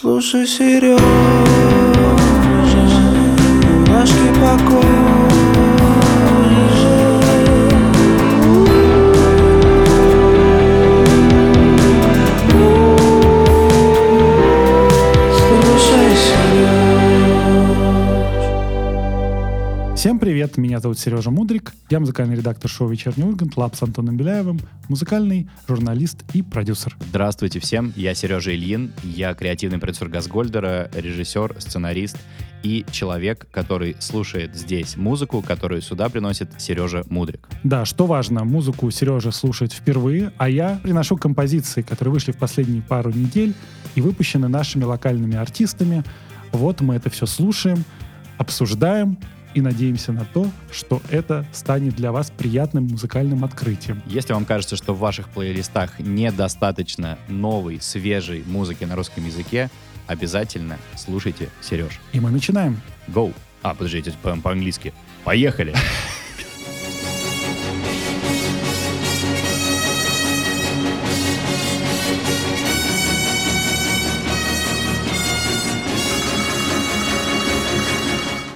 Слушай, Сережа, ножки покой. Привет, меня зовут Сережа Мудрик, я музыкальный редактор шоу «Вечерний Ургант», лаб с Антоном Беляевым, музыкальный журналист и продюсер. Здравствуйте всем, я Сережа Ильин, я креативный продюсер Газгольдера, режиссер, сценарист и человек, который слушает здесь музыку, которую сюда приносит Сережа Мудрик. Да, что важно, музыку Сережа слушает впервые, а я приношу композиции, которые вышли в последние пару недель и выпущены нашими локальными артистами. Вот мы это все слушаем, обсуждаем и надеемся на то, что это станет для вас приятным музыкальным открытием. Если вам кажется, что в ваших плейлистах недостаточно новой, свежей музыки на русском языке, обязательно слушайте Сереж. И мы начинаем. Go! А, подождите, по- по-английски. Поехали!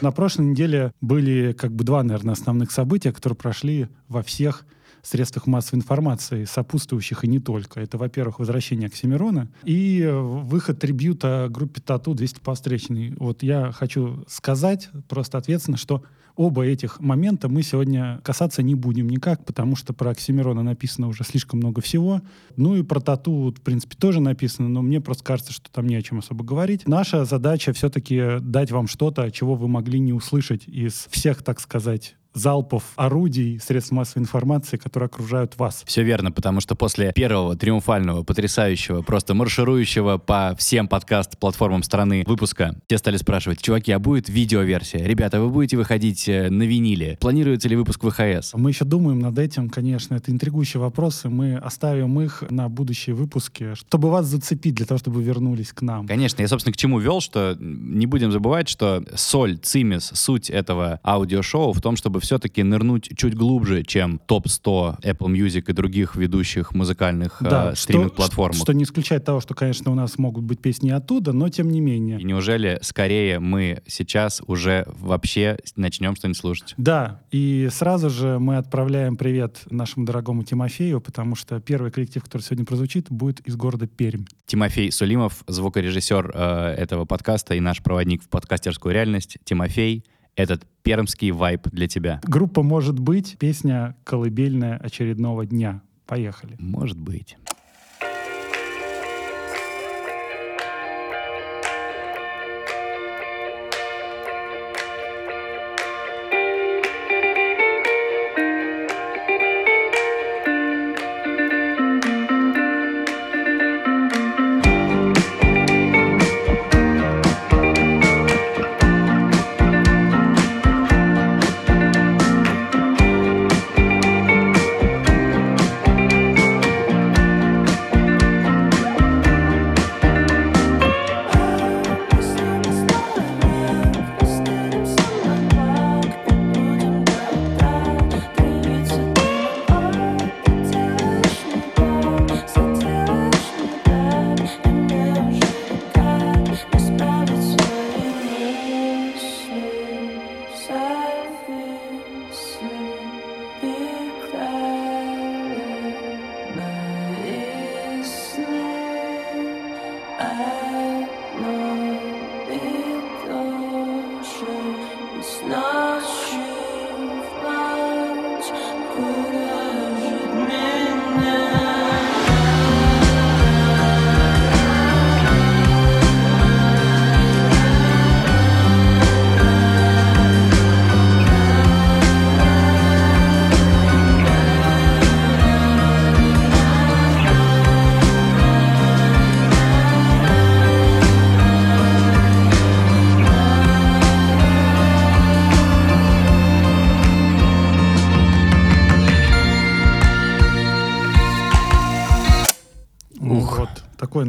На прошлой неделе были как бы два, наверное, основных события, которые прошли во всех средствах массовой информации, сопутствующих и не только. Это, во-первых, возвращение Оксимирона и выход трибюта группе Тату 200 по встречной. Вот я хочу сказать просто ответственно, что оба этих момента мы сегодня касаться не будем никак, потому что про Оксимирона написано уже слишком много всего. Ну и про Тату, в принципе, тоже написано, но мне просто кажется, что там не о чем особо говорить. Наша задача все-таки дать вам что-то, чего вы могли не услышать из всех, так сказать, залпов орудий, средств массовой информации, которые окружают вас. Все верно, потому что после первого триумфального, потрясающего, просто марширующего по всем подкаст-платформам страны выпуска, все стали спрашивать, чуваки, а будет видеоверсия? Ребята, вы будете выходить э, на виниле? Планируется ли выпуск ВХС? Мы еще думаем над этим, конечно, это интригующие вопросы. Мы оставим их на будущие выпуски, чтобы вас зацепить, для того, чтобы вернулись к нам. Конечно, я, собственно, к чему вел, что не будем забывать, что соль, цимис, суть этого аудиошоу в том, чтобы все-таки нырнуть чуть глубже, чем топ-100 Apple Music и других ведущих музыкальных э, что, стриминг-платформ. что не исключает того, что, конечно, у нас могут быть песни оттуда, но тем не менее. И неужели скорее мы сейчас уже вообще начнем что-нибудь слушать? Да, и сразу же мы отправляем привет нашему дорогому Тимофею, потому что первый коллектив, который сегодня прозвучит, будет из города Пермь. Тимофей Сулимов, звукорежиссер э, этого подкаста и наш проводник в подкастерскую реальность. Тимофей, этот пермский вайб для тебя. Группа «Может быть», песня «Колыбельная очередного дня». Поехали. Может быть.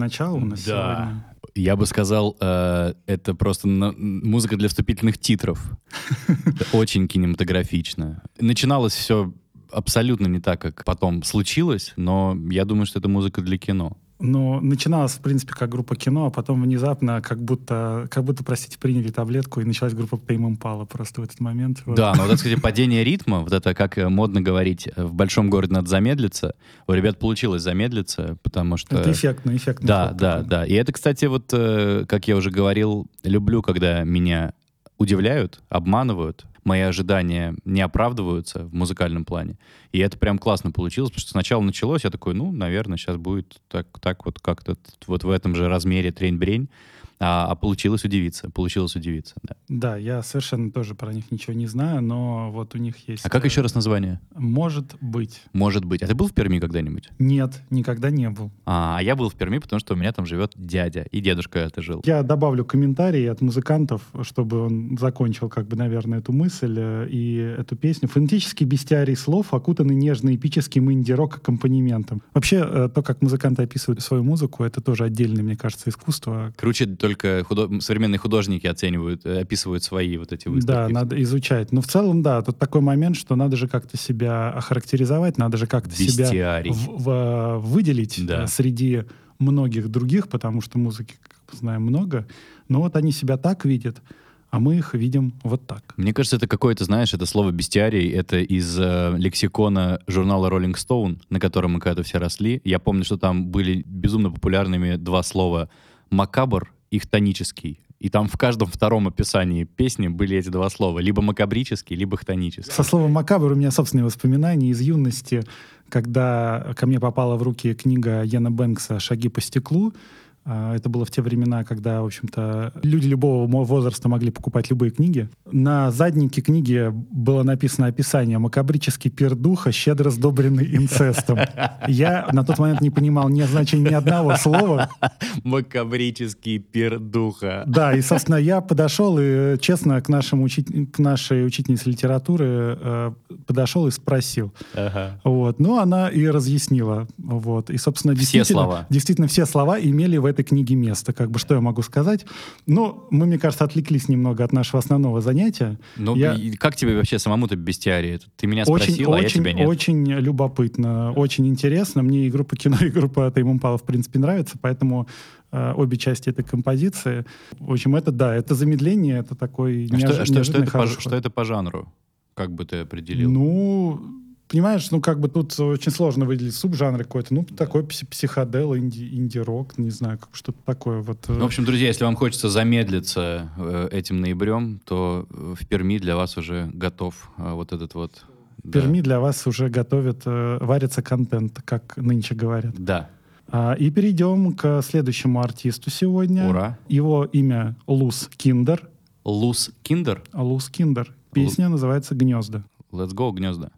Начало у нас сегодня. Я бы сказал, э, это просто на- музыка для вступительных титров. Очень кинематографично. Начиналось все абсолютно не так, как потом случилось, но я думаю, что это музыка для кино. Ну, начиналось, в принципе, как группа кино, а потом внезапно, как будто, как будто, простите, приняли таблетку, и началась группа Tame Impala просто в этот момент. Вот. Да, но вот это, кстати, падение ритма, вот это, как модно говорить, э, в большом городе надо замедлиться. У ребят получилось замедлиться, потому что... Это эффектно, эффектно. Да, да, да. И это, кстати, вот, э, как я уже говорил, люблю, когда меня удивляют, обманывают, мои ожидания не оправдываются в музыкальном плане. И это прям классно получилось, потому что сначала началось, я такой, ну, наверное, сейчас будет так, так вот как-то вот в этом же размере трень-брень. А, а получилось удивиться, получилось удивиться, да. Да, я совершенно тоже про них ничего не знаю, но вот у них есть... А как э, еще раз название? Может быть. Может быть. А ты был в Перми когда-нибудь? Нет, никогда не был. А, а я был в Перми, потому что у меня там живет дядя, и дедушка это жил. Я добавлю комментарии от музыкантов, чтобы он закончил, как бы, наверное, эту мысль э, и эту песню. Фонетический бестиарий слов, окутанный нежно-эпическим инди-рок аккомпанементом. Вообще, э, то, как музыканты описывают свою музыку, это тоже отдельное, мне кажется, искусство. Круче только худо- современные художники оценивают, э, описывают свои вот эти Да, выставки. надо изучать. Но в целом, да, тут такой момент, что надо же как-то себя охарактеризовать, надо же как-то себя в- в- выделить Да. э, среди многих других, потому что музыки, как мы знаем, много. Но вот они себя так видят, а мы их видим вот так. Мне кажется, это какое-то, знаешь, это слово бестиарий, это из э, лексикона журнала Rolling Stone, на котором мы когда-то все росли. Я помню, что там были безумно популярными два слова макабр и хтонический. И там в каждом втором описании песни были эти два слова. Либо макабрический, либо хтонический. Со словом «макабр» у меня собственные воспоминания из юности, когда ко мне попала в руки книга Яна Бэнкса «Шаги по стеклу». А, Это было в те времена, когда, в общем-то, люди любого возраста могли покупать любые книги. На заднике книги было написано описание «Макабрический пир духа, щедро сдобренный инцестом». Я на тот момент не понимал ни значения ни одного слова. Макабрический пир духа. Да, и, собственно, я подошел и, честно, к, нашему учи- к нашей учительнице литературы э, подошел и спросил. Ага. Вот. Ну, она и разъяснила. Вот. И, собственно, Все действительно, слова. действительно все слова имели в этой книге место. Как бы, что я могу сказать? Ну, мы, мне кажется, отвлеклись немного от нашего основного занятия. Ну, Я- как тебе вообще самому-то бестиарий? Ты меня Очень, спросил, а я очень, тебя нет. очень любопытно, очень интересно. Мне и группа кино, и группа Тайм Импала, в принципе, нравится, поэтому э, обе части этой композиции. В общем, это да, это замедление, это такой А неож- что, что- что неожиданный это по, что это по жанру? Как бы ты определил? Ну, понимаешь, ну как бы тут очень сложно выделить субжанр какой-то. Ну, такой пси- психодел, инди- инди-рок, не знаю, как что-то такое. Вот, э, Ну, в общем, друзья, если вам хочется замедлиться э, этим ноябрем, то э, в Перми для вас уже готов э, вот этот вот... в да. Перми для вас уже готовят, э, варится контент, как нынче говорят. Да. А, и перейдем к следующему артисту сегодня. Ура. Его имя Лус Киндер. Лус Киндер. Лус Киндер. Песня называется «Гнезда». Let's go, гнезда.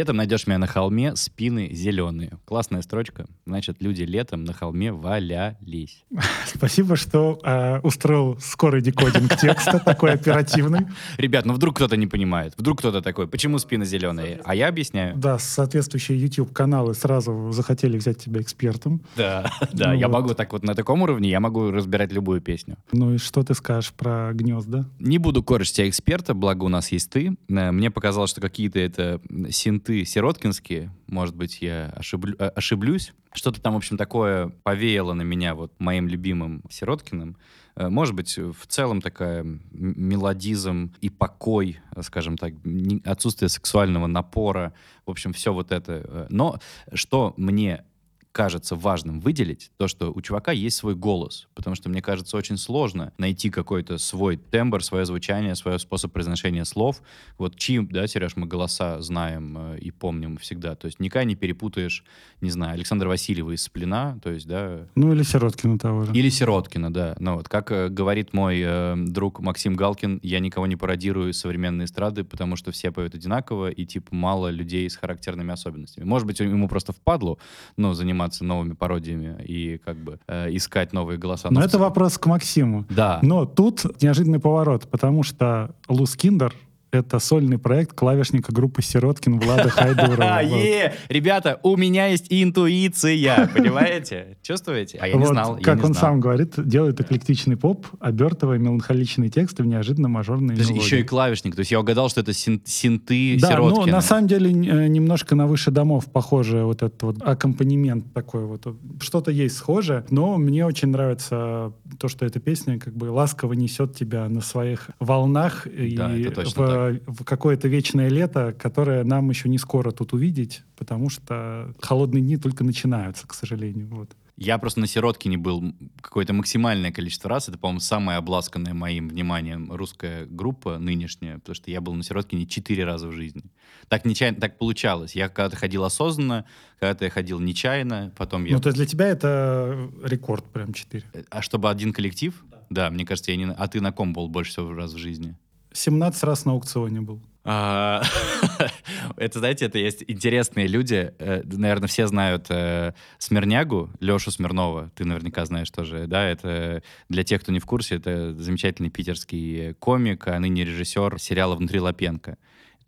Летом найдешь меня на холме, спины зеленые. Классная строчка. Значит, люди летом на холме валялись. Спасибо, что э, устроил скорый декодинг текста, такой оперативный. Ребят, ну вдруг кто-то не понимает. Вдруг кто-то такой, почему спины зеленые? А я объясняю. Да, соответствующие YouTube-каналы сразу захотели взять тебя экспертом. Да, да, я могу так вот на таком уровне, я могу разбирать любую песню. Ну и что ты скажешь про гнезда? Не буду корчить тебя эксперта, благо у нас есть ты. Э, Мне показалось, что какие-то это м, синты сироткинские. Может быть, я ошиблю- э, ошиблюсь. Что-то там, в общем, такое повеяло на меня вот моим любимым Сироткиным. Э, Может быть, в целом такая мелодизм и покой, э, скажем так, отсутствие сексуального напора. В общем, все вот это. Но что мне кажется важным выделить, то, что у чувака есть свой голос. Потому что, мне кажется, очень сложно найти какой-то свой тембр, свое звучание, свой способ произношения слов. Вот чьи, да, Сереж, мы голоса знаем э, и помним всегда. То есть никогда не перепутаешь, не знаю, Александра Васильева из «Сплина», то есть, да, Ну или Сироткина того же. или Сироткина, да. Ну вот, как э, говорит мой э, друг Максим Галкин, я никого не пародирую из современной эстрады, потому что все поют одинаково, и, типа, мало людей с характерными особенностями. Может быть, ему просто впадло, ну, заниматься новыми пародиями и, как бы, э, искать новые голоса. Но в это вопрос к Максиму. Да. Но тут неожиданный поворот, потому что Лус Киндер — это сольный проект клавишника группы Сироткин Влада Хайдурова. Е! Ребята, у меня есть интуиция, понимаете? Чувствуете? А я не знал, как он сам говорит, делает эклектичный поп, обертывая меланхоличные тексты в неожиданно мажорные мелодии. еще и клавишник. То есть я угадал, что это син- синты Да, ну на самом деле э, немножко на выше домов похоже вот этот вот аккомпанемент такой вот. Что-то есть схожее, но мне очень нравится то, что эта песня как бы ласково несет тебя на своих волнах и Да, это точно в, в какое-то вечное лето, которое нам еще не скоро тут увидеть, потому что холодные дни только начинаются, к сожалению. Вот. Я просто на Сироткине был м- какое-то максимальное количество раз. Это, по-моему, самая обласканная моим вниманием русская группа нынешняя, потому что я был на Сироткине четыре раза в жизни. Так нечаянно, так получалось. Я когда-то ходил осознанно, когда-то я ходил нечаянно, потом я... Ну, то есть для тебя это рекорд прям 4. А чтобы один коллектив? Да. мне кажется, я не... А ты на ком был больше всего раз в жизни? 17 раз на аукционе был. А, Это, знаете, это есть интересные люди. Э, Наверное, все знают э, Смирнягу, Лешу Смирнова. Ты наверняка знаешь тоже, да? Это для тех, кто не в курсе, это замечательный питерский комик, а ныне режиссер сериала «Внутри Лапенко».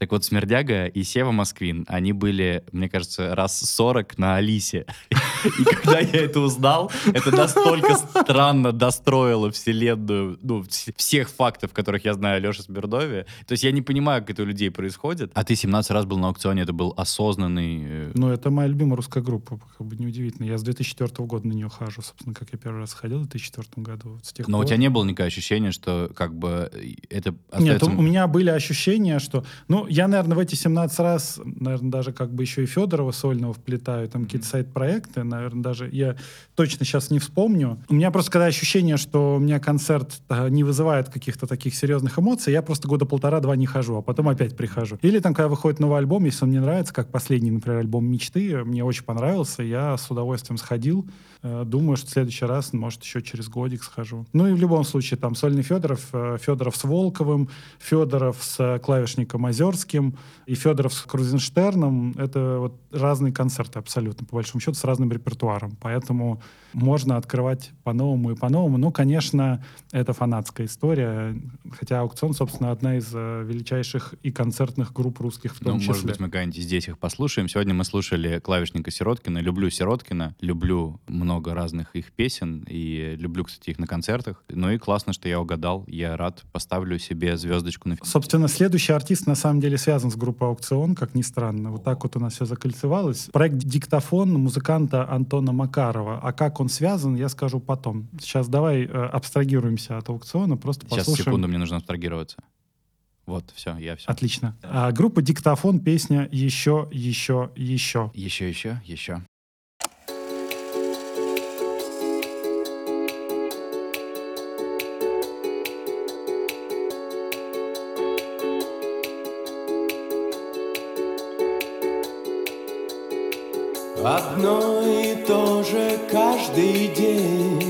Так вот, Смердяга и Сева Москвин, они были, мне кажется, раз 40 на Алисе. И когда я это узнал, это настолько странно достроило вселенную, ну, вс- всех фактов, которых я знаю о Леше Смирнове. То есть я не понимаю, как это у людей происходит. А ты 17 раз был на аукционе, это был осознанный... э, Ну, это моя любимая русская группа, как бы неудивительно. Я с 2004 года на нее хожу, собственно, как я первый раз ходил в 2004 году. Вот с тех Но у пор- тебя не было никакого ощущения, что как бы э, это Нет, остается... у у меня были ощущения, что... Ну, я, наверное, в эти 17 раз, наверное, даже как бы еще и Федорова сольного вплетаю, там какие-то сайт-проекты, наверное, даже я точно сейчас не вспомню. У меня просто когда ощущение, что у меня концерт э, не вызывает каких-то таких серьезных эмоций, я просто года полтора-два не хожу, а потом опять прихожу. Или там, когда выходит новый альбом, если он мне нравится, как последний, например, альбом «Мечты», мне очень понравился, я с удовольствием сходил. Э, Думаю, что в следующий раз, может, еще через годик схожу. Ну и в любом случае, там сольный Федоров, э, Федоров с Волковым, Федоров с э, клавишником Озерским и Федоров с Крузенштерном. Это вот разные концерты абсолютно, по большому счету, с разным репертуаром. Поэтому можно открывать по-новому и по-новому. Ну, конечно, это фанатская история. Хотя аукцион, собственно, одна из величайших и концертных групп русских в том Ну, числе. может быть, мы когда-нибудь здесь их послушаем. Сегодня мы слушали клавишника Сироткина. Люблю Сироткина, люблю много разных их песен и люблю, кстати, их на концертах. Ну и классно, что я угадал. Я рад. Поставлю себе звездочку на... Собственно, следующий артист на самом деле связан с группой «Аукцион», как ни странно. Вот так вот у нас все закольцевалось. Проект «Диктофон» музыканта Антона Макарова. А как он связан, я скажу потом. Сейчас давай э, абстрагируемся от «Аукциона», просто Сейчас, послушаем. секунду, мне нужно абстрагироваться. Вот, все, я все. Отлично. А, группа «Диктофон», песня «Еще, еще, еще». Еще, еще, еще. Одно и то же каждый день.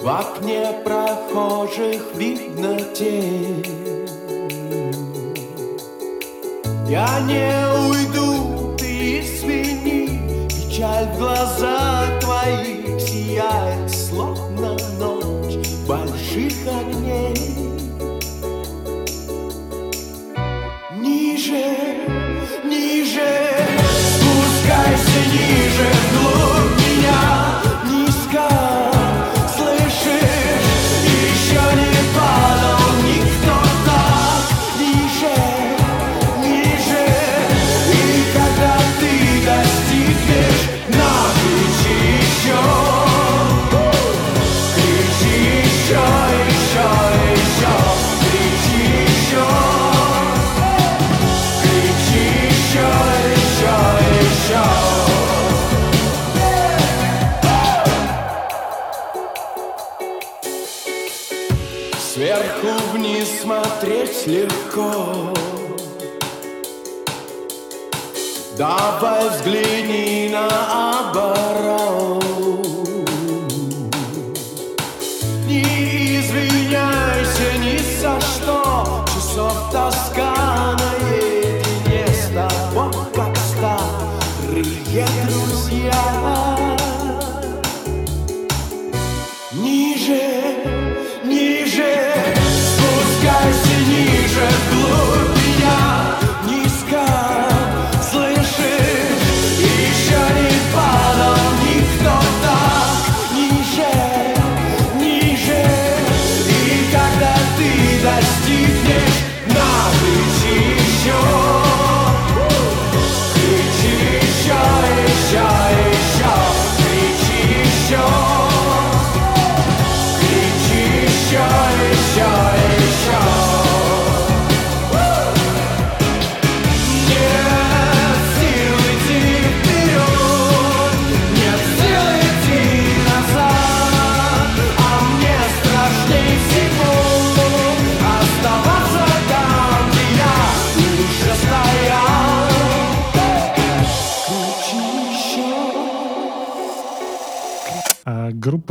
В окне прохожих видно тень. Я не уйду, ты извини Печаль в глазах твоих Сияет, словно ночь больших Давай взгляни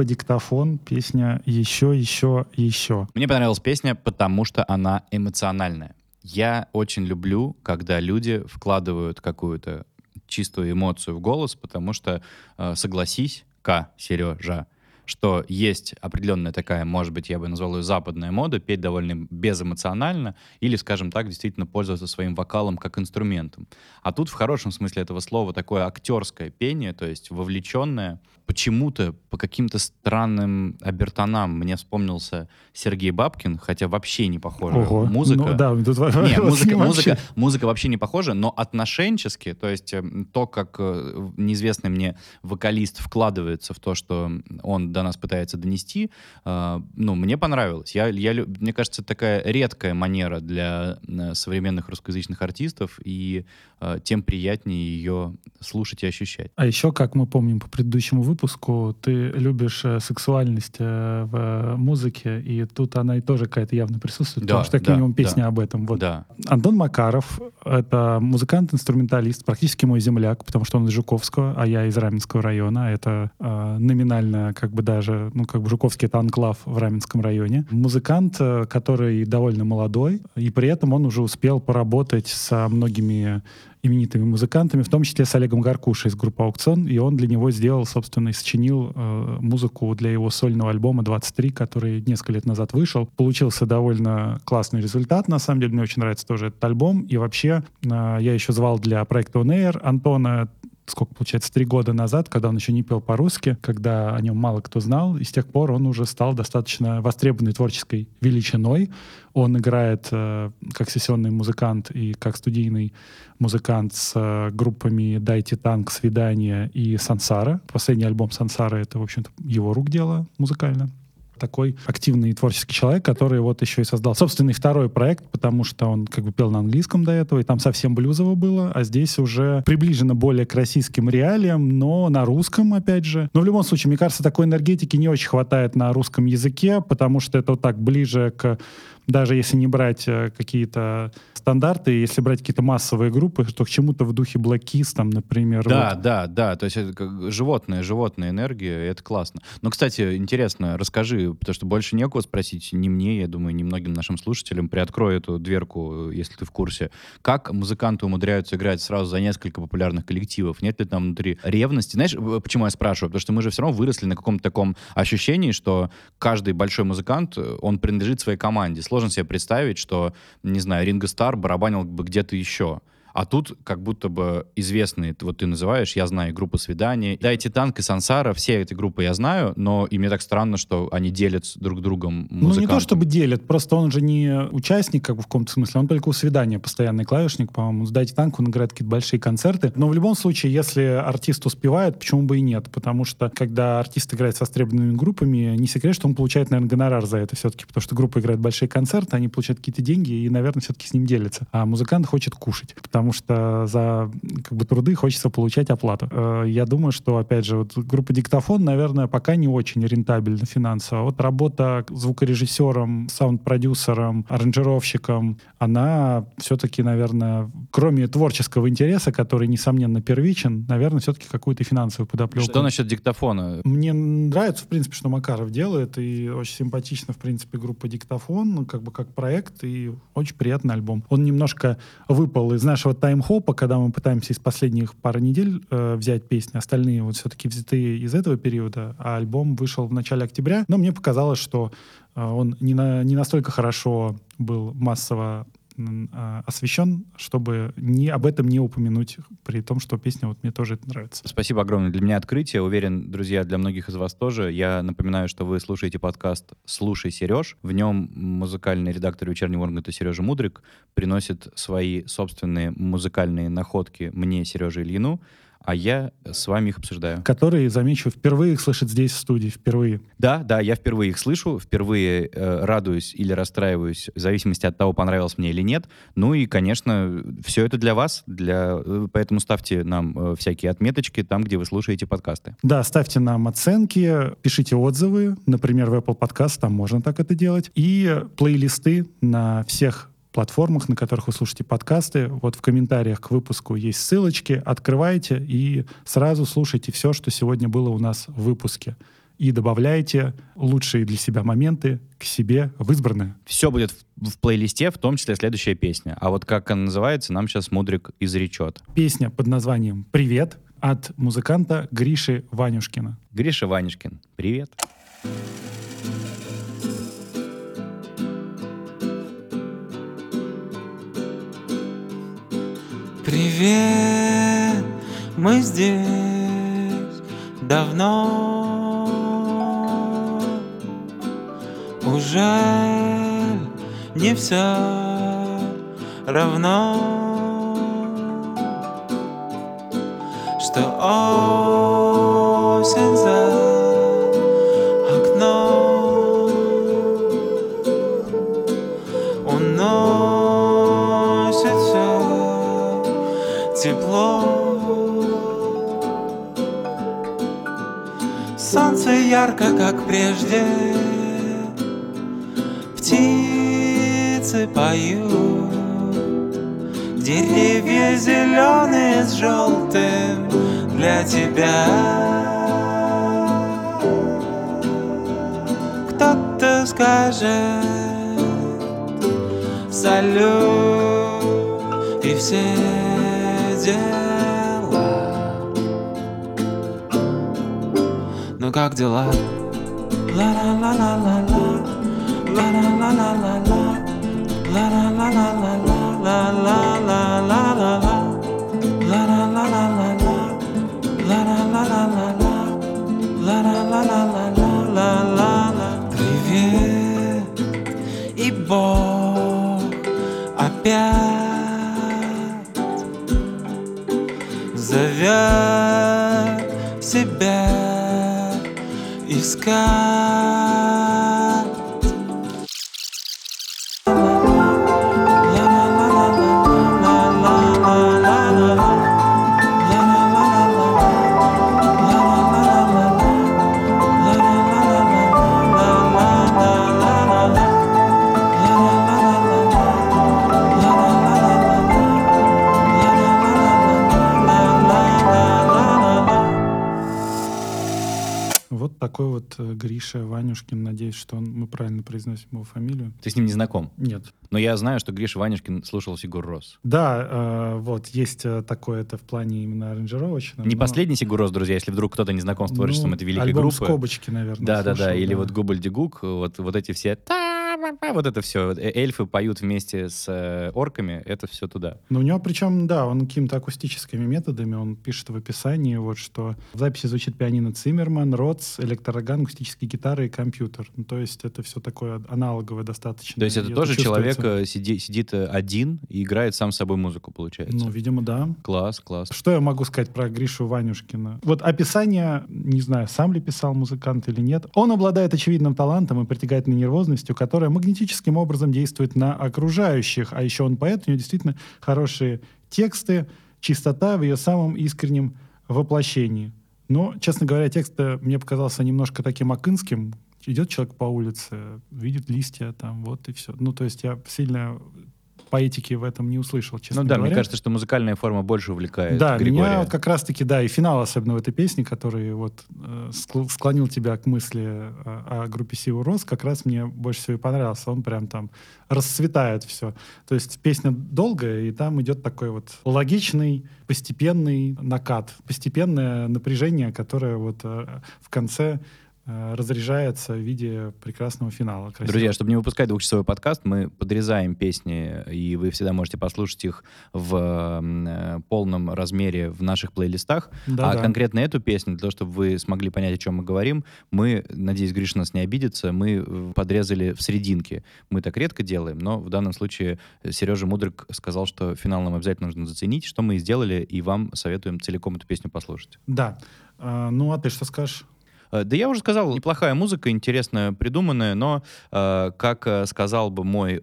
группа «Диктофон», песня «Еще, еще, еще». Мне понравилась песня, потому что она эмоциональная. Я очень люблю, когда люди вкладывают какую-то чистую эмоцию в голос, потому что, э, согласись, К, Сережа, что есть определенная такая, может быть, я бы назвал ее западная мода, петь довольно безэмоционально или, скажем так, действительно пользоваться своим вокалом как инструментом. А тут в хорошем смысле этого слова такое актерское пение, то есть вовлеченное. Почему-то по каким-то странным обертонам мне вспомнился Сергей Бабкин, хотя вообще не похоже. Ого. Музыка. Ну, да, тут Не, музыка, музыка, вообще- музыка вообще не похожа, но отношенчески, то есть э, то, как э, неизвестный мне вокалист вкладывается в то, что он до нас пытается донести, э, ну, мне понравилось. Я, я, мне кажется, такая редкая манера для э, современных русскоязычных артистов, и тем приятнее ее слушать и ощущать. А еще, как мы помним по предыдущему выпуску, ты любишь э, сексуальность э, в э, музыке, и тут она и тоже какая-то явно присутствует, Да, потому что как да, минимум песня да. об этом. Вот. Да. Антон Макаров — это музыкант-инструменталист, практически мой земляк, потому что он из Жуковского, а я из Раменского района. Это э, номинально как бы даже, ну как бы Жуковский — это анклав в Раменском районе. Музыкант, который довольно молодой, и при этом он уже успел поработать со многими именитыми музыкантами, в том числе с Олегом Гаркушей из группы «Аукцион», и он для него сделал, собственно, и сочинил э, музыку для его сольного альбома «23», который несколько лет назад вышел. Получился довольно классный результат, на самом деле, мне очень нравится тоже этот альбом, и вообще э, я еще звал для проекта On Air Антона сколько получается, три года назад, когда он еще не пел по-русски, когда о нем мало кто знал, и с тех пор он уже стал достаточно востребованной творческой величиной. Он играет э, как сессионный музыкант и как студийный музыкант с э, группами «Дайте танк», «Свидание» и «Сансара». Последний альбом «Сансара» — это, в общем-то, его рук дело музыкально такой активный творческий человек, который вот еще и создал собственный второй проект, потому что он как бы пел на английском до этого, и там совсем блюзово было, а здесь уже приближено более к российским реалиям, но на русском, опять же. Но в любом случае, мне кажется, такой энергетики не очень хватает на русском языке, потому что это вот так ближе к даже если не брать э, какие-то стандарты, если брать какие-то массовые группы, то к чему-то в духе Black Keys, там, например. Да, вот. да, да. То есть это как животная, животная энергия, это классно. Но, кстати, интересно, расскажи, потому что больше некого спросить, не мне, я думаю, не многим нашим слушателям. Приоткрою эту дверку, если ты в курсе. Как музыканты умудряются играть сразу за несколько популярных коллективов? Нет ли там внутри ревности? Знаешь, почему я спрашиваю? Потому что мы же все равно выросли на каком-то таком ощущении, что каждый большой музыкант, он принадлежит своей команде. Сложно себе представить, что, не знаю, Ринго Стар барабанил бы где-то еще. А тут как будто бы известные, вот ты называешь, я знаю группы свиданий. Дайте танк и Сансара, все эти группы я знаю, но и мне так странно, что они делят друг другом Ну, не то чтобы делят, просто он же не участник, как бы в каком-то смысле, он только у свидания постоянный клавишник, по-моему. С Дайте танк он играет какие-то большие концерты. Но в любом случае, если артист успевает, почему бы и нет? Потому что, когда артист играет со востребованными группами, не секрет, что он получает, наверное, гонорар за это все-таки, потому что группа играет большие концерты, они получают какие-то деньги и, наверное, все-таки с ним делятся. А музыкант хочет кушать, потому что за как бы, труды хочется получать оплату. Э, Я думаю, что, опять же, вот группа «Диктофон», наверное, пока не очень рентабельна финансово. Вот работа звукорежиссером, саунд-продюсером, аранжировщиком, она все-таки, наверное, кроме творческого интереса, который, несомненно, первичен, наверное, все-таки какую-то финансовую подоплеку. Что насчет диктофона? Мне нравится, в принципе, что Макаров делает, и очень симпатично, в принципе, группа «Диктофон», как бы как проект, и очень приятный альбом. Он немножко выпал из нашего тайм-хопа, когда мы пытаемся из последних пары недель э, взять песни, остальные вот все-таки взяты из этого периода, а альбом вышел в начале октября, но мне показалось, что э, он не, на, не настолько хорошо был массово освещен, чтобы не, об этом не упомянуть, при том, что песня вот мне тоже это нравится. Спасибо огромное. Для меня открытие. Уверен, друзья, для многих из вас тоже. Я напоминаю, что вы слушаете подкаст «Слушай, Сереж». В нем музыкальный редактор вечернего Урганта Сережа Мудрик приносит свои собственные музыкальные находки мне, Сереже Ильину, а я с вами их обсуждаю. Который, замечу, впервые их слышит здесь, в студии, впервые. Да, да, я впервые их слышу, впервые э, радуюсь или расстраиваюсь, в зависимости от того, понравилось мне или нет. Ну и, конечно, все это для вас, для, э, поэтому ставьте нам э, всякие отметочки там, где вы слушаете подкасты. Да, ставьте нам оценки, пишите отзывы, например, в Apple Podcast, там можно так это делать, и плейлисты на всех платформах, на которых вы слушаете подкасты. Вот в комментариях к выпуску есть ссылочки. Открывайте и сразу слушайте все, что сегодня было у нас в выпуске. И добавляйте лучшие для себя моменты к себе в избранное. Все будет в, в плейлисте, в том числе следующая песня. А вот как она называется, нам сейчас Мудрик изречет. Песня под названием «Привет» от музыканта Гриши Ванюшкина. Гриша Ванюшкин, привет. Привет, мы здесь давно. Уже не все равно Что ярко, как прежде. Птицы поют Деревья зеленые с желтым для тебя. Кто-то скажет салют и все как дела? Ла-ла-ла-ла-ла-ла, ла-ла-ла-ла-ла-ла, piscar. Надеюсь, что он, мы правильно произносим его фамилию. Ты с ним не знаком. Нет. Но я знаю, что Гриша Ванюшкин слушал Сигур Рос. Да, э, вот есть э, такое это в плане именно аранжировочном. Не но- последний Сигур Рос, друзья, если вдруг кто-то не знаком с творчеством ну, этой великой альбом группы. «Скобочки», наверное. Да, да, да. Или вот Губль Дегук, вот, вот эти все та-ба-ба, вот это все. Эльфы поют вместе с э, орками, это все туда. Но у него причем, да, он какими-то акустическими методами, он пишет в описании, вот что в записи звучит пианино Циммерман, Ротс, электророган, акустические гитары и компьютер. Ну, то есть это все такое аналоговое достаточно. То есть это и тоже человек чувствуется. э, сиди- сидит э, один и играет сам с собой музыку, получается. Ну, видимо, да. Класс, класс. Что я могу сказать про Гришу Ванюшкина? Вот описание, не знаю, сам ли писал музыкант или нет. Он обладает очевидным талантом и притягательной нервозностью, которая магнетическим образом действует на окружающих. А еще он поэт, у него действительно хорошие тексты, чистота в ее самом искреннем воплощении. Но, честно говоря, текст э, мне показался немножко таким акынским. Идет человек по улице, видит листья, там, вот и все. Ну, то есть я сильно поэтики в этом не услышал, честно ну да, говоря. мне кажется, что музыкальная форма больше увлекает Да, Григория. меня вот как раз-таки, да, и финал особенно в этой песне, который вот э, скл- склонил тебя к мысли о, о группе Сиу Рос, как раз мне больше всего и понравился. Он прям там расцветает все. То есть песня долгая, и там идет такой вот логичный, постепенный накат, постепенное напряжение, которое вот э, в конце разряжается в виде прекрасного финала. красивого. Друзья, чтобы не выпускать двухчасовой подкаст, мы подрезаем песни, и вы всегда можете послушать их в э, полном размере в наших плейлистах. Да-да. А конкретно эту песню, для того, чтобы вы смогли понять, о чем мы говорим, мы, надеюсь, Гриша нас не обидится, мы э, подрезали в серединке. Мы так редко делаем, но в данном случае Сережа Мудрик сказал, что финал нам обязательно нужно заценить, что мы и сделали, и вам советуем целиком эту песню послушать. Да. А, ну, а ты что скажешь? Э, Да я уже сказал, неплохая музыка, интересная, придуманная, но, э, как э, сказал бы мой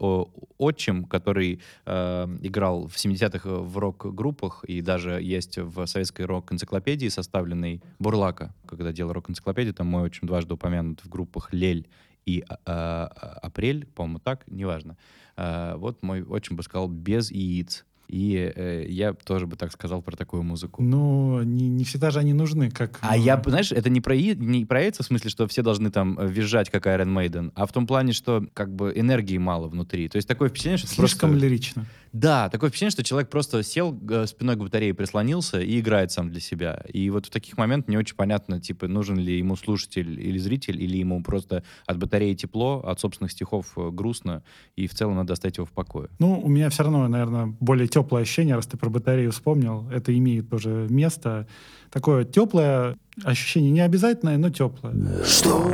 отчим, который играл в 70-х в рок-группах и даже есть в советской рок-энциклопедии, составленной Бурлака, когда делал рок-энциклопедию, там мой отчим дважды упомянут в группах «Лель» и э, «Апрель», по-моему, так, неважно. Э, вот мой отчим бы сказал «без яиц». И э, я тоже бы так сказал про такую музыку. Ну, не, не всегда же они нужны, как... А ну, я, знаешь, это не про, не про яйца, в смысле, что все должны там э, визжать, как Iron Maiden, а в том плане, что как бы энергии мало внутри. То есть такое впечатление, что Слишком просто... лирично. Да, такое впечатление, что человек просто сел спиной к батарее, прислонился и играет сам для себя. И вот в таких моментах не очень понятно, типа, нужен ли ему слушатель или зритель, или ему просто от батареи тепло, от собственных стихов э, грустно, и в целом надо оставить его в покое. Ну, у меня все равно, наверное, более теплое ощущение, раз ты про батарею вспомнил. Это имеет тоже место. Такое теплое ощущение, не обязательное, но теплое. Что?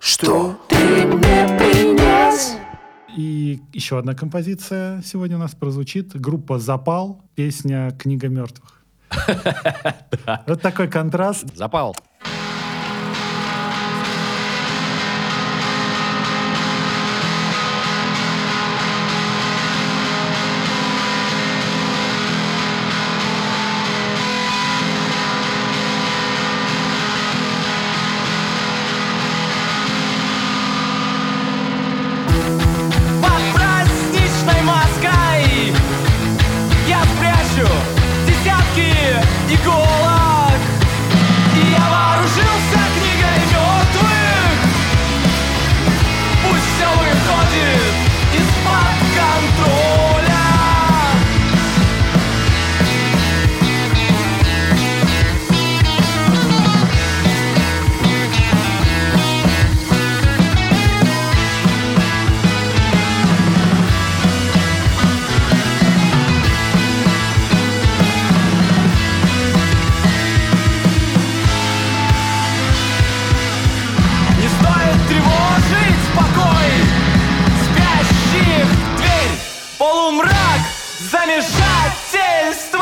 Что ты мне принес? И еще одна композиция сегодня у нас прозвучит. Группа «Запал», песня «Книга мертвых». Вот такой контраст. Запал! Замешательство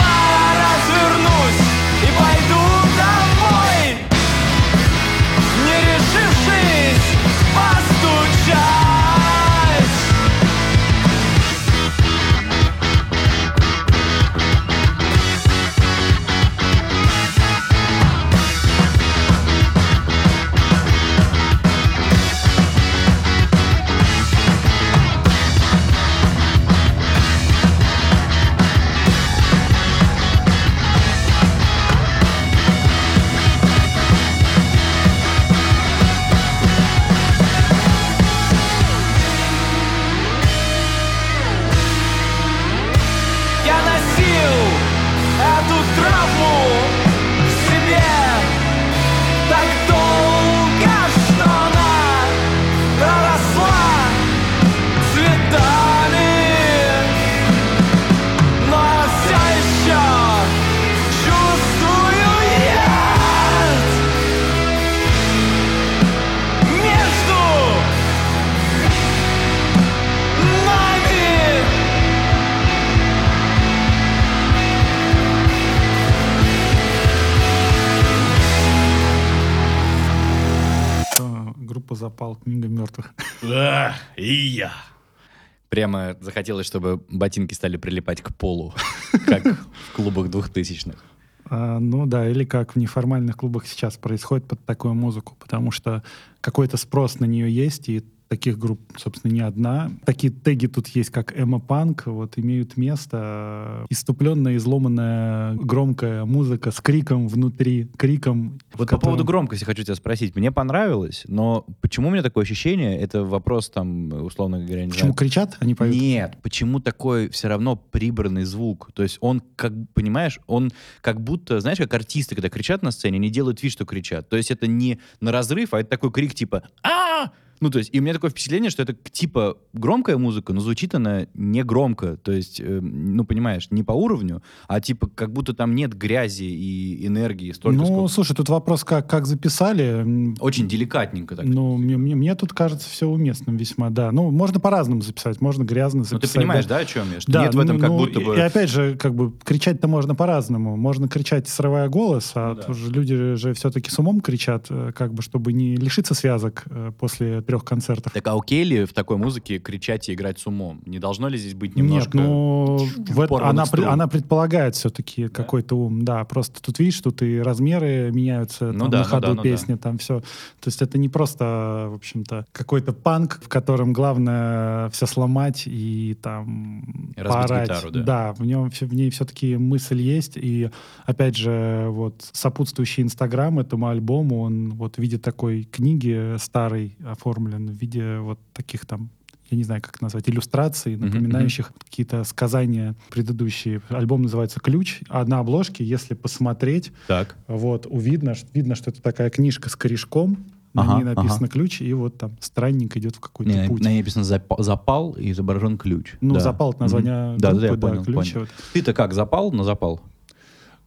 Прямо захотелось, чтобы ботинки стали прилипать к полу, как в клубах двухтысячных. А, ну да, или как в неформальных клубах сейчас происходит под такую музыку, потому что какой-то спрос на нее есть, и таких групп, собственно, не одна. Такие теги тут есть, как эмо-панк, вот, имеют место. Иступленная, изломанная, громкая музыка с криком внутри, криком. Вот по поводу котором- громкости хочу тебя спросить. Мне понравилось, но почему у меня такое ощущение? Это вопрос там, условно говоря, не Почему знаю. кричат, они поют? Нет, почему такой все равно прибранный звук? То есть он, как понимаешь, он как будто, знаешь, как артисты, когда кричат на сцене, они делают вид, что кричат. То есть это не на разрыв, а это такой крик типа а Ну, то есть, и у меня такое впечатление, что это типа громкая музыка, но звучит она не громко. То есть, э, ну, понимаешь, не по уровню, а типа как будто там нет грязи и энергии столько, Ну, сколько... слушай, тут вопрос, как, как записали. Очень деликатненько так. Ну, мне, мне, мне тут кажется все уместным весьма, да. Ну, можно по-разному записать, можно грязно Ну, записать. ты понимаешь, да? да, о чем я? Что Да, нет в этом ну, как ну, будто бы... И опять же, как бы кричать-то можно по-разному. Можно кричать, срывая голос, а Ну да. люди же все-таки с умом кричат, э, как бы, чтобы не лишиться связок э, после трех концертов. Так а окей ли в такой музыке кричать и играть с умом? Не должно ли здесь быть немножко... Нет, ну, в это- она, пред- она предполагает все-таки какой-то ум. Да, просто тут видишь, тут и размеры меняются Ну там, да, на ну ходу да, ну песни, там все. То есть это не просто, в общем-то, какой-то панк, в котором главное все сломать и там И разбить поорать. гитару, да. Да, в, нем, в ней все-таки мысль есть. И опять же, вот сопутствующий Инстаграм этому альбому, он вот в виде такой книги старой оформлен, в виде вот таких там я не знаю, как назвать, иллюстраций, напоминающих какие-то сказания предыдущие. Альбом называется «Ключ», а на обложке, если посмотреть, Так. вот, увидно, видно, что это такая книжка с корешком, на Ага, ней написано «Ключ», и вот там странник идет в какой-то Не, путь. на ней написано запал, запал и изображен ключ. Ну, Да. «Запал» — это название Мгм. Да, да, я группы, да, понял, «Ключ». понял. вот. Ты-то как, запал на запал?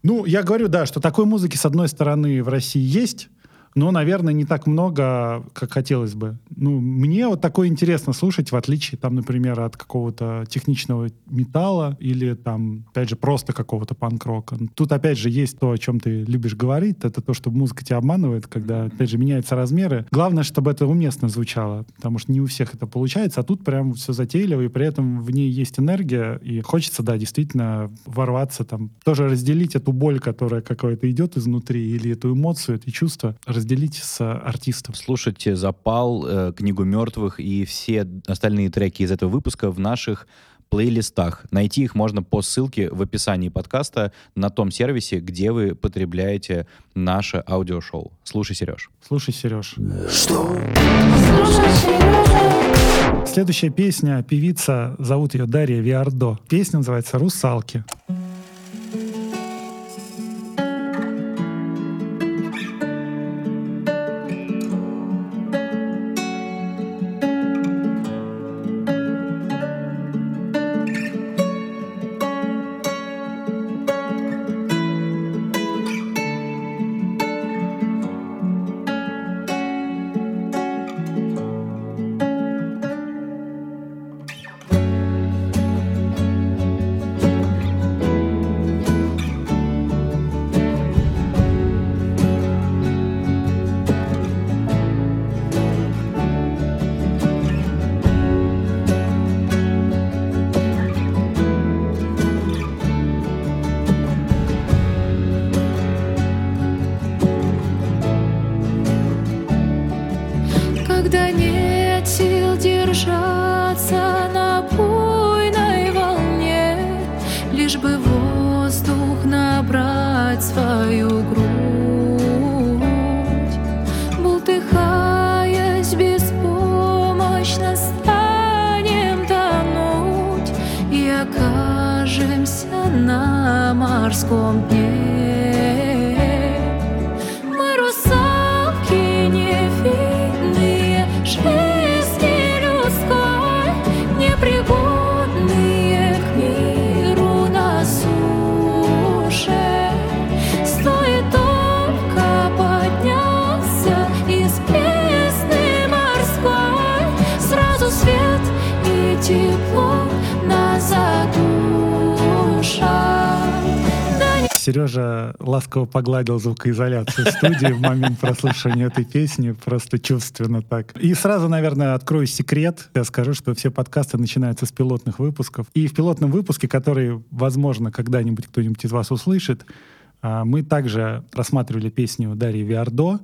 Ну, я говорю, да, что такой музыки, с одной стороны, в России есть, но, наверное, не так много, как хотелось бы. Ну, мне вот такое интересно слушать, в отличие, там, например, от какого-то техничного металла или, там, опять же, просто какого-то панк-рока. Тут, опять же, есть то, о чем ты любишь говорить, это то, что музыка тебя обманывает, когда, опять же, меняются размеры. Главное, чтобы это уместно звучало, потому что не у всех это получается, а тут прям все затейливо, и при этом в ней есть энергия, и хочется, да, действительно ворваться там, тоже разделить эту боль, которая какая-то идет изнутри, или эту эмоцию, это чувство, разделить с артистом. Слушайте «Запал», э, «Книгу мертвых» и все остальные треки из этого выпуска в наших плейлистах. Найти их можно по ссылке в описании подкаста на том сервисе, где вы потребляете наше аудиошоу. Слушай, Сереж. Слушай, Сереж. Что? Слушай, Сережа, Следующая песня, певица, зовут ее Дарья Виардо. Песня называется «Русалки». когда Сережа ласково погладил звукоизоляцию студии в момент прослушивания этой песни, просто чувственно так. И сразу, наверное, открою секрет. Я скажу, что все подкасты начинаются с пилотных выпусков. И в пилотном выпуске, который, возможно, когда-нибудь кто-нибудь из вас услышит, а, мы также рассматривали песню Дарьи Виардо,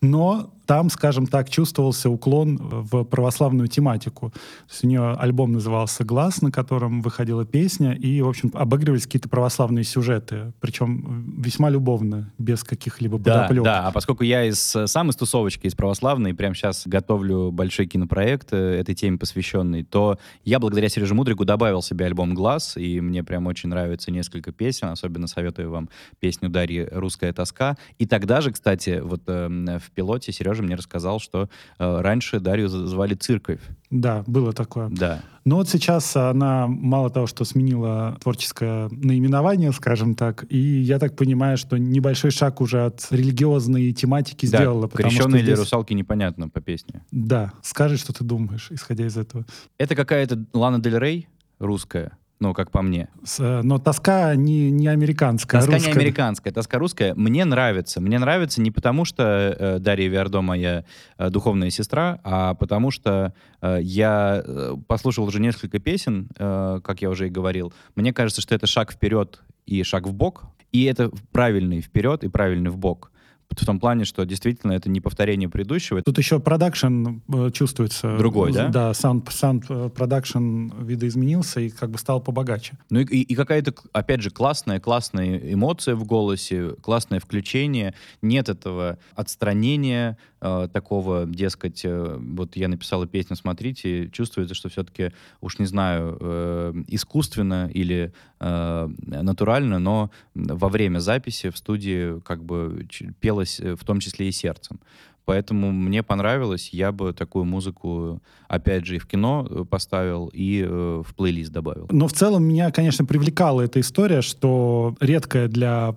но там, скажем так, чувствовался уклон в православную тематику. То есть у нее альбом назывался «Глаз», на котором выходила песня, и, в общем, обыгрывались какие-то православные сюжеты, причем весьма любовно, без каких-либо Да, подоплек. да, а поскольку я из, сам из тусовочки, из православной, прямо сейчас готовлю большой кинопроект э, этой теме посвященный, то я благодаря Сереже Мудрику добавил себе альбом «Глаз», и мне прям очень нравится несколько песен, особенно советую вам песню Дарьи «Русская тоска». И тогда же, кстати, вот э, в пилоте Сережа мне рассказал, что э, раньше Дарью звали «Церковь». Да, было такое. Да. Но вот сейчас она мало того, что сменила творческое наименование, скажем так, и я так понимаю, что небольшой шаг уже от религиозной тематики да. сделала. Крещеные или здесь- русалки непонятно по песне. Да, скажи, что ты думаешь, исходя из этого. Это какая-то Лана Дель Рей русская, ну, как по мне. С, э, но тоска не, не американская, а Тоска не русская. американская, тоска русская. Мне нравится. Мне нравится не потому, что э, Дарья Виардо моя э, духовная сестра, а потому что э, я э, послушал уже несколько песен, э, как я уже и говорил. Мне кажется, что это шаг вперед и шаг в бок, и это правильный вперед и правильный в бок. В том плане, что действительно это не повторение предыдущего. Тут еще продакшн э, чувствуется. Другой, да? Да, саунд, саунд э, продакшн видоизменился и как бы стал побогаче. Ну и, и- и какая-то, опять же, классная, классная эмоция в голосе, классное включение. Нет этого отстранения э, такого, дескать, э, вот я написала песню, смотрите, чувствуется, что все-таки, уж не знаю, э, искусственно или натурально, но во время записи в студии как бы пелось в том числе и сердцем. Поэтому мне понравилось, я бы такую музыку, опять же, и в кино поставил, и э, в плейлист добавил. Но в целом меня, конечно, привлекала эта история, что редкая для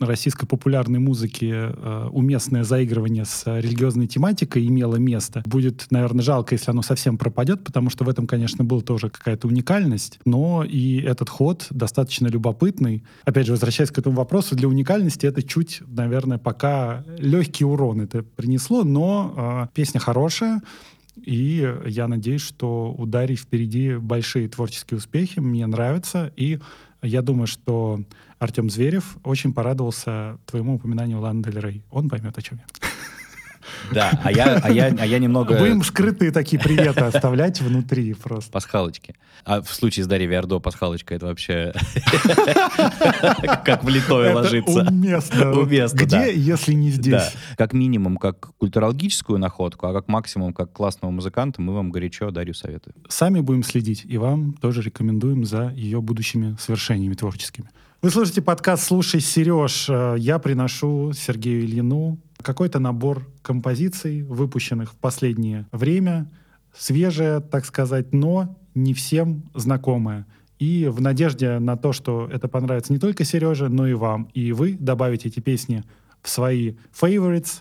российской популярной музыки э, уместное заигрывание с религиозной тематикой имело место. Будет, наверное, жалко, если оно совсем пропадет, потому что в этом, конечно, была тоже какая-то уникальность. Но и этот ход достаточно любопытный. Опять же, возвращаясь к этому вопросу, для уникальности это чуть, наверное, пока легкий урон это принесло, но э, песня хорошая. И я надеюсь, что у Дарьи впереди большие творческие успехи. Мне нравится. И я думаю, что Артем Зверев очень порадовался твоему упоминанию Ланы Дель Рей. Он поймет, о чем я. Да, а я, а я, а я немного... Будем скрытые такие приветы оставлять внутри просто. Пасхалочки. А в случае с Дарьей Виардо пасхалочка это вообще как влитое Это ложится. уместно. Уместно, Где, если не здесь? Как минимум, как культурологическую находку, а как максимум, как классного музыканта, мы вам горячо Дарью советуем. Сами будем следить, и вам тоже рекомендуем за ее будущими свершениями творческими. Вы слушаете подкаст «Слушай, Сереж». Э, Я приношу Сергею Ильину какой-то набор композиций, выпущенных в последнее время, свежее, так сказать, но не всем знакомое. И в надежде на то, что это понравится не только Сереже, но и вам. И вы добавите эти песни в свои favorites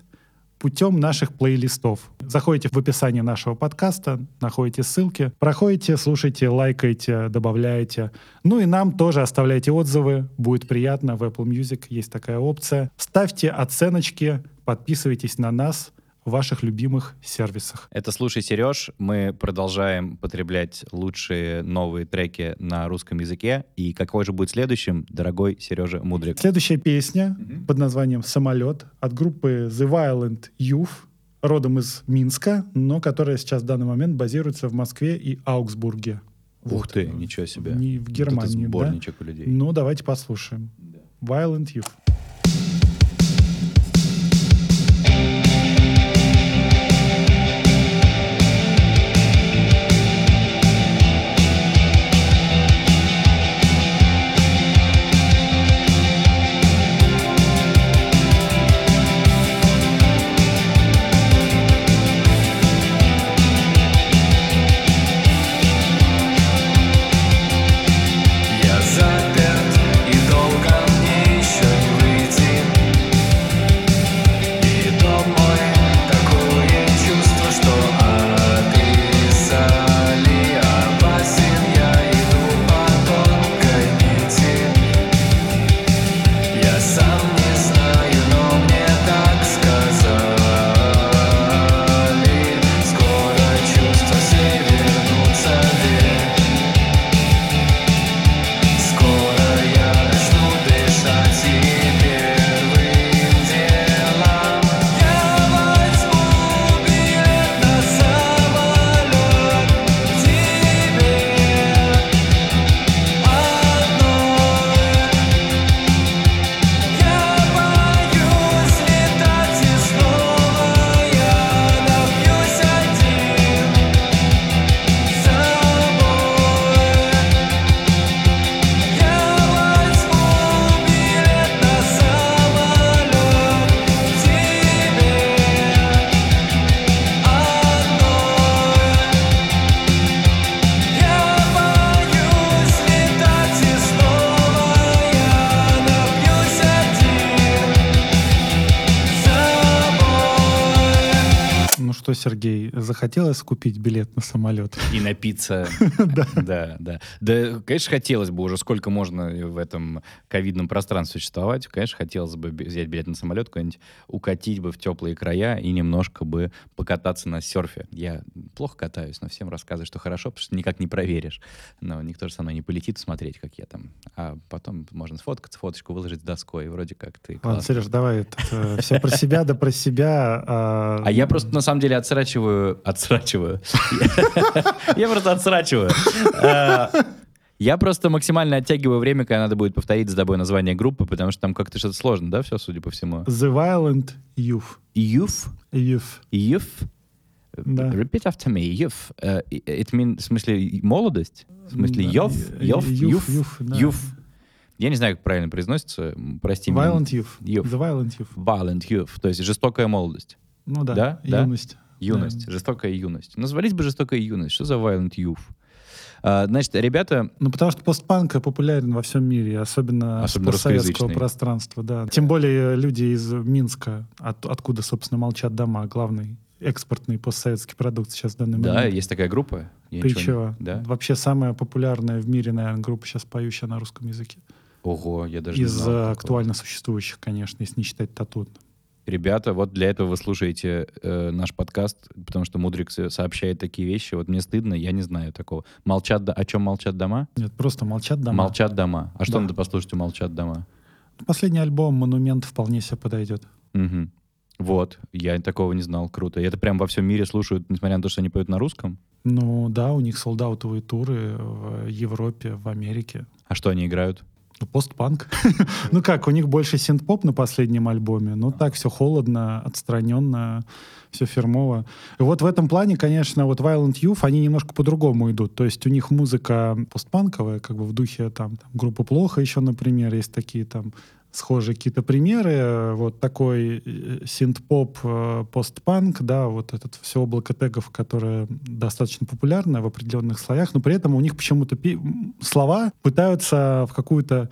путем наших плейлистов. Заходите в описание нашего подкаста, находите ссылки, проходите, слушайте, лайкайте, добавляете. Ну и нам тоже оставляйте отзывы, будет приятно. В Apple Music есть такая опция. Ставьте оценочки, подписывайтесь на нас в ваших любимых сервисах. Это «Слушай, Сереж». Мы продолжаем потреблять лучшие новые треки на русском языке. И какой же будет следующим, дорогой Сережа Мудрик? Следующая песня под названием «Самолет» от группы The Violent Youth, родом из Минска, но которая сейчас в данный момент базируется в Москве и Аугсбурге. Ух ты, ничего себе. Не в Вот Германии, да? сборничек у людей. Ну, давайте послушаем. Violent Youth. Захотелось купить билет на самолет? И напиться. Да. Да, да. Да, конечно, хотелось бы уже, сколько можно в этом ковидном пространстве существовать. Конечно, хотелось бы взять билет на самолет, куда-нибудь укатить бы в теплые края и немножко бы покататься на серфе. Я плохо катаюсь, но всем рассказываю, что хорошо, потому что никак не проверишь. Но никто же со мной не полетит смотреть, как я там. А потом можно сфоткаться, фоточку выложить с доской, и вроде как ты Ладно. Сереж, давай все про себя, да про себя. а, А я просто на самом деле отсрачиваю, отсрачиваю. Я просто отсрачиваю. А, Я просто максимально оттягиваю время, когда надо будет повторить за тобой название группы, потому что там как-то что-то сложно, да, все, судя по всему. The Violent Youth. Youth? Youth. Youth? Да. Repeat after me. Youth. Uh, it mean, в смысле молодость? В смысле Да. youth? Youth? Youth, Youth? youth. Youth. Я не знаю, как правильно произносится. Прости меня. Violent Youth. Youth. The Violent Youth. Violent youth. То есть жестокая молодость. Ну да, Да? Да? Юность. Да. жестокая юность. Назвались бы жестокая юность. Что за violent youth? А, значит, ребята, Ну, потому что постпанк популярен во всем мире, особенно, Особенно с постсоветского русскоязычный. пространства, да. Тем более люди из Минска, от- откуда, собственно, молчат дома, главный экспортный постсоветский продукт сейчас в данный да, момент. есть такая группа. Я Ты ничего не- чего? Да? Вообще самая популярная в мире, наверное, группа сейчас поющая на русском языке. Ого, я даже не Из знал э, такого. актуально существующих, конечно, если не считать тату. Ребята, вот для этого вы слушаете э, наш подкаст, потому что Мудрик со- сообщает такие вещи. Вот мне стыдно, я не знаю такого. Молчат, до- о чем молчат дома? Нет, просто молчат дома. Молчат дома. А что Да. надо послушать у молчат дома? Последний альбом «Монумент» вполне себе подойдет. Мгм. Вот, я такого не знал, круто. И это прям во всем мире слушают, несмотря на то, что они поют на русском? Ну да, у них солдаутовые туры в Европе, в Америке. А что они играют? Ну, постпанк. ну как, у них больше синт-поп на последнем альбоме. Ну так, все холодно, отстраненно, все фирмово. И вот в этом плане, конечно, вот Violent Youth, они немножко по-другому идут. То есть у них музыка постпанковая, как бы в духе там, там группы «Плохо» еще, например, есть такие там схожие какие-то примеры. Э, Вот такой э, синт-поп, э, постпанк, да, вот этот все облако тегов, которое достаточно популярно в определенных слоях, но при этом у них почему-то пи- слова пытаются в какую-то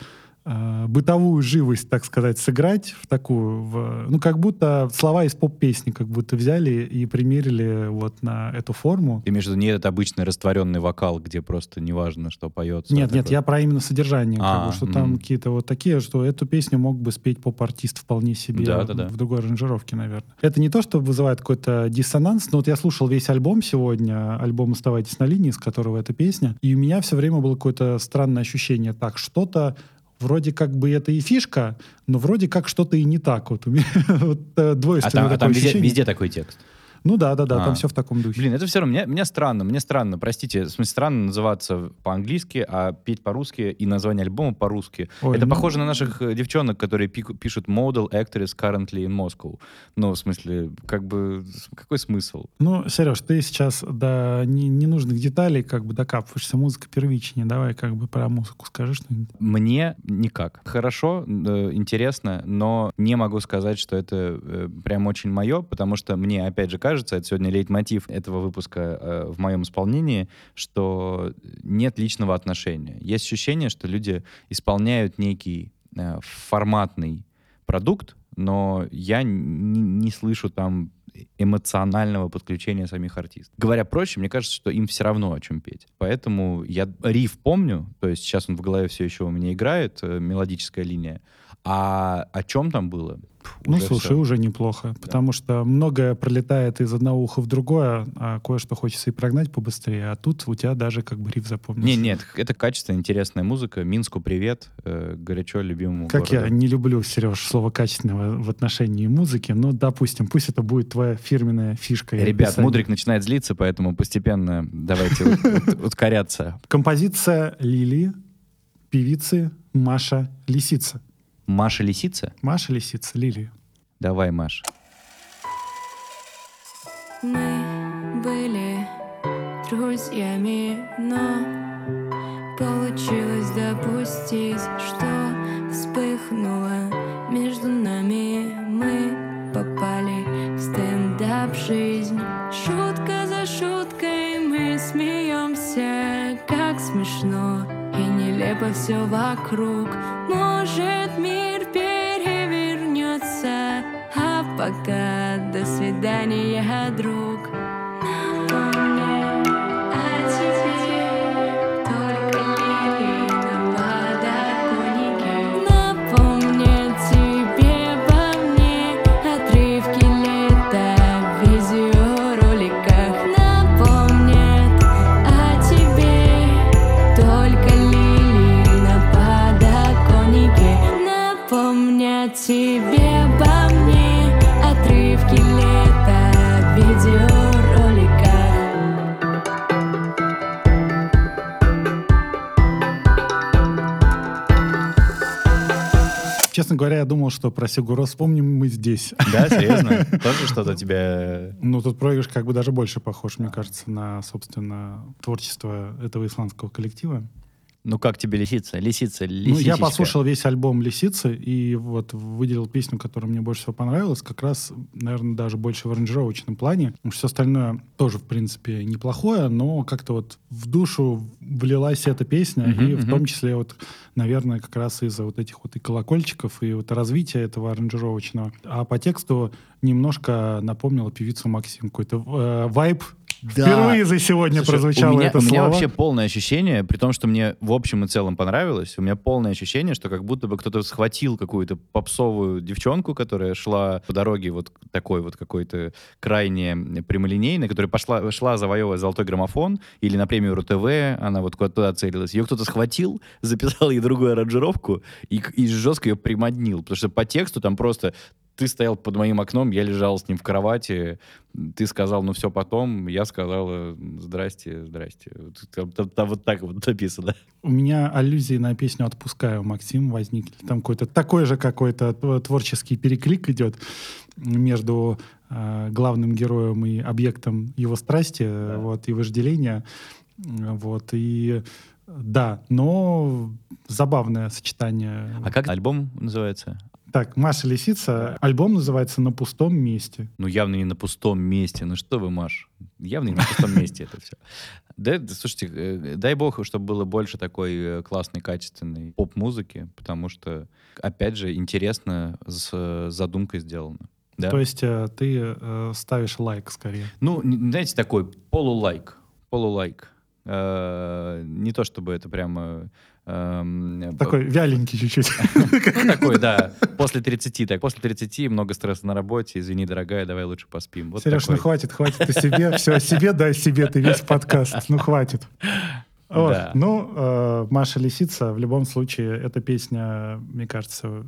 э, бытовую живость, так сказать, сыграть в такую, в- ну, как будто слова из поп-песни как будто взяли и примерили вот на эту форму. В виду не этот обычный растворенный вокал, где просто неважно, что поется? Нет, нет, я про именно содержание, как А, бы, что там м. какие-то вот такие, что эту песню мог бы спеть поп-артист вполне себе Да, да, да. в другой аранжировке, наверное. Это не то, что вызывает какой-то диссонанс, но вот я слушал весь альбом сегодня, альбом «Оставайтесь на линии», с которого эта песня, и у меня все время было какое-то странное ощущение, так, что-то вроде как бы это и фишка, но вроде как что-то и не так. Вот у меня вот, э, А двойственное там, а там везде, везде такой текст. Ну да, да, да, А. там все в таком духе. Блин, это все равно, мне, мне странно, мне странно, простите, в смысле странно называться по-английски, а петь по-русски и название альбома по-русски. Ой, это ну- похоже на наших э, девчонок, которые пику- пишут model actress currently in Moscow. Ну, в смысле, как бы, какой смысл? Ну, Сереж, ты сейчас до не- ненужных деталей как бы докапываешься. Музыка первичнее. Давай как бы про музыку скажи что-нибудь. Мне никак. Хорошо, э, интересно, но не могу сказать, что это э, прям очень мое, потому что мне, опять же, кажется, это сегодня лейтмотив этого выпуска э, в моем исполнении, что нет личного отношения. Есть ощущение, что люди исполняют некий э, форматный продукт, но я не, не слышу там эмоционального подключения самих артистов. Говоря проще, мне кажется, что им все равно о чем петь. Поэтому я риф помню, то есть сейчас он в голове все еще у меня играет, э, мелодическая линия. А о чем там было? Ну, уже слушай, всё. уже неплохо. Потому что многое пролетает из одного уха в другое, а кое-что хочется и прогнать побыстрее. А тут у тебя даже как бы риф запомнился. Не, нет, это качественная, интересная музыка. Минску привет, э, горячо любимому Как я городу. не люблю, Сереж, слово качественного в отношении музыки, но, допустим, пусть это будет твоя фирменная фишка. Ребят, описание. Мудрик начинает злиться, поэтому постепенно давайте ускоряться. Композиция Лили, певицы Маша Лисица. Маша Лисица? Маша Лисица, Лили. Давай, Маш. Мы были друзьями, но получилось допустить, что вспыхнуло между нами. Мы попали в стендап жизнь. Шутка за шуткой мы смеемся, как смешно и нелепо все вокруг. Перевернется, а пока Честно говоря, я думал, что про Сигуро вспомним мы здесь. Да, серьезно? Тоже что-то тебя... Ну, тут проигрыш как бы даже больше похож, мне кажется, на, собственно, творчество этого исландского коллектива. Ну, как тебе лисица? Лисица, Ну, лисичка. я послушал весь альбом «Лисицы» и вот выделил песню, которая мне больше всего понравилась, как раз, наверное, даже больше в аранжировочном плане. Все остальное тоже, в принципе, неплохое, но как-то вот в душу влилась эта песня, Мгм, и в мгм. том числе вот, наверное, как раз из-за вот этих вот и колокольчиков, и вот развития этого аранжировочного. А по тексту немножко напомнила певицу Максим. Какой-то э, вайб Впервые за сегодня Слушай, прозвучало у меня, это у меня слово. вообще полное ощущение, при том, что мне в общем и целом понравилось, у меня полное ощущение, что как будто бы кто-то схватил какую-то попсовую девчонку, которая шла по дороге вот такой вот какой-то крайне прямолинейной, которая пошла, шла завоевывать золотой граммофон или на премию РУ-ТВ, она вот куда-то целилась. Ее кто-то схватил, записал ей другую аранжировку и, и жестко ее примоднил, потому что по тексту там просто ты стоял под моим окном, я лежал с ним в кровати, ты сказал, ну все потом, я сказала, здрасте, здрасте. Вот Там, там- там вот так вот написано. У меня аллюзии на песню «Отпускаю, Максим» возникли. Там какой-то такой же какой-то тв- творческий переклик идет между э, главным героем и объектом его страсти э, вот, и вожделения. Вот, и да, но забавное сочетание. А как альбом называется? Так, Маша Лисица. Альбом называется «На пустом месте». Ну, явно не на пустом месте. Ну что вы, Маш? Явно не на пустом месте это все. Да, слушайте, э, дай бог, чтобы было больше такой э, классной, качественной поп-музыки, потому что, опять же, интересно с э, задумкой сделано. Да? То есть ты ставишь лайк скорее. Ну, знаете, такой полулайк. Полулайк. Не то чтобы это прямо... эм, Такой вяленький чуть-чуть. Ну, такой, да. После 30, так. После 30 много стресса на работе. Извини, дорогая, давай лучше поспим. Сереж, ну хватит, хватит о себе. Все, о себе, да, о себе. Ты весь подкаст. Ну, хватит. Вот. Да. Ну, э, Маша Лисица, в любом случае, эта песня, мне кажется, э,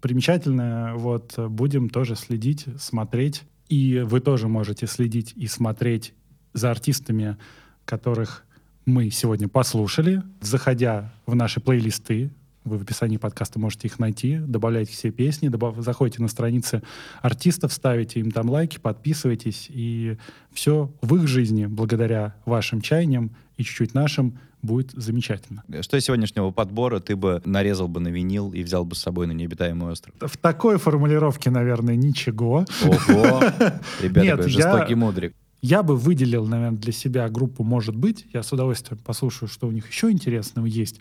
примечательная. Вот, будем тоже следить, смотреть. И вы тоже можете следить и смотреть за артистами, которых мы сегодня послушали, заходя в наши плейлисты. Вы в описании подкаста можете их найти, добавляйте все песни, добав- заходите на страницы артистов, ставите им там лайки, подписывайтесь, и все в их жизни, благодаря вашим чаяниям и чуть-чуть нашим, будет замечательно. Что из сегодняшнего подбора ты бы нарезал бы на винил и взял бы с собой на необитаемый остров? В такой формулировке, наверное, ничего. Ого! Ребята, Нет, какой я- жестокий мудрик. Я бы выделил, наверное, для себя группу «Может быть». Я с удовольствием послушаю, что у них еще интересного есть.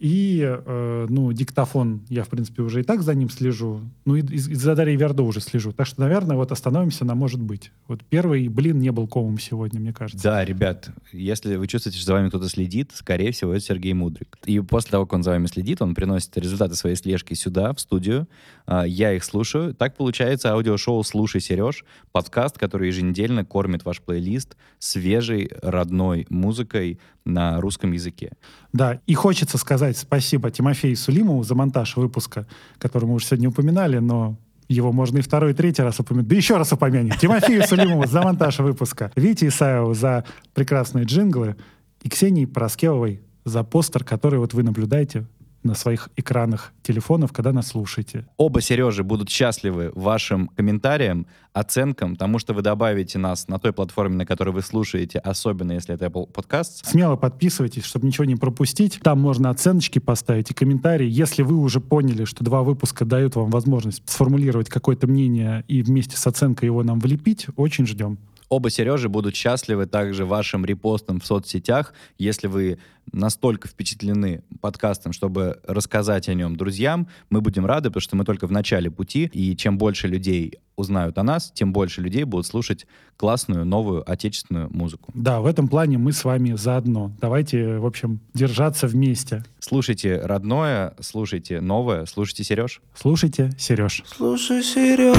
И, э, ну, диктофон, я, в принципе, уже и так за ним слежу. Ну, и, и за Дарьей Вердо уже слежу. Так что, наверное, вот остановимся на «Может быть». Вот первый блин не был комом сегодня, мне кажется. Да, ребят, если вы чувствуете, что за вами кто-то следит, скорее всего, это Сергей Мудрик. И после того, как он за вами следит, он приносит результаты своей слежки сюда, в студию. А, Я их слушаю. Так получается аудиошоу «Слушай, Сереж», подкаст, который еженедельно кормит ваш плейлист свежей, родной музыкой на русском языке. Да, и хочется сказать спасибо Тимофею Сулимову за монтаж выпуска, который мы уже сегодня упоминали, но его можно и второй, и третий раз упомянуть. Да еще раз упомянем. Тимофею Сулимову за монтаж выпуска. Вите Исаеву за прекрасные джинглы. И Ксении Пороскевой за постер, который вот вы наблюдаете на своих экранах телефонов, когда нас слушаете. Оба Сережи будут счастливы вашим комментариям, оценкам, тому, что вы добавите нас на той платформе, на которой вы слушаете, особенно если это Apple Podcasts. Смело подписывайтесь, чтобы ничего не пропустить. Там можно оценочки поставить и комментарии. Если вы уже поняли, что два выпуска дают вам возможность сформулировать какое-то мнение и вместе с оценкой его нам влепить, очень ждем. Оба Сережи будут счастливы также вашим репостом в соцсетях, если вы настолько впечатлены подкастом, чтобы рассказать о нем друзьям. Мы будем рады, потому что мы только в начале пути, и чем больше людей узнают о нас, тем больше людей будут слушать классную, новую, отечественную музыку. Да, в этом плане мы с вами заодно. Давайте, в общем, держаться вместе. Слушайте родное, слушайте новое, слушайте Сереж. Слушайте, Сереж. Слушай, Сережа,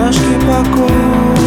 Бумажки покоя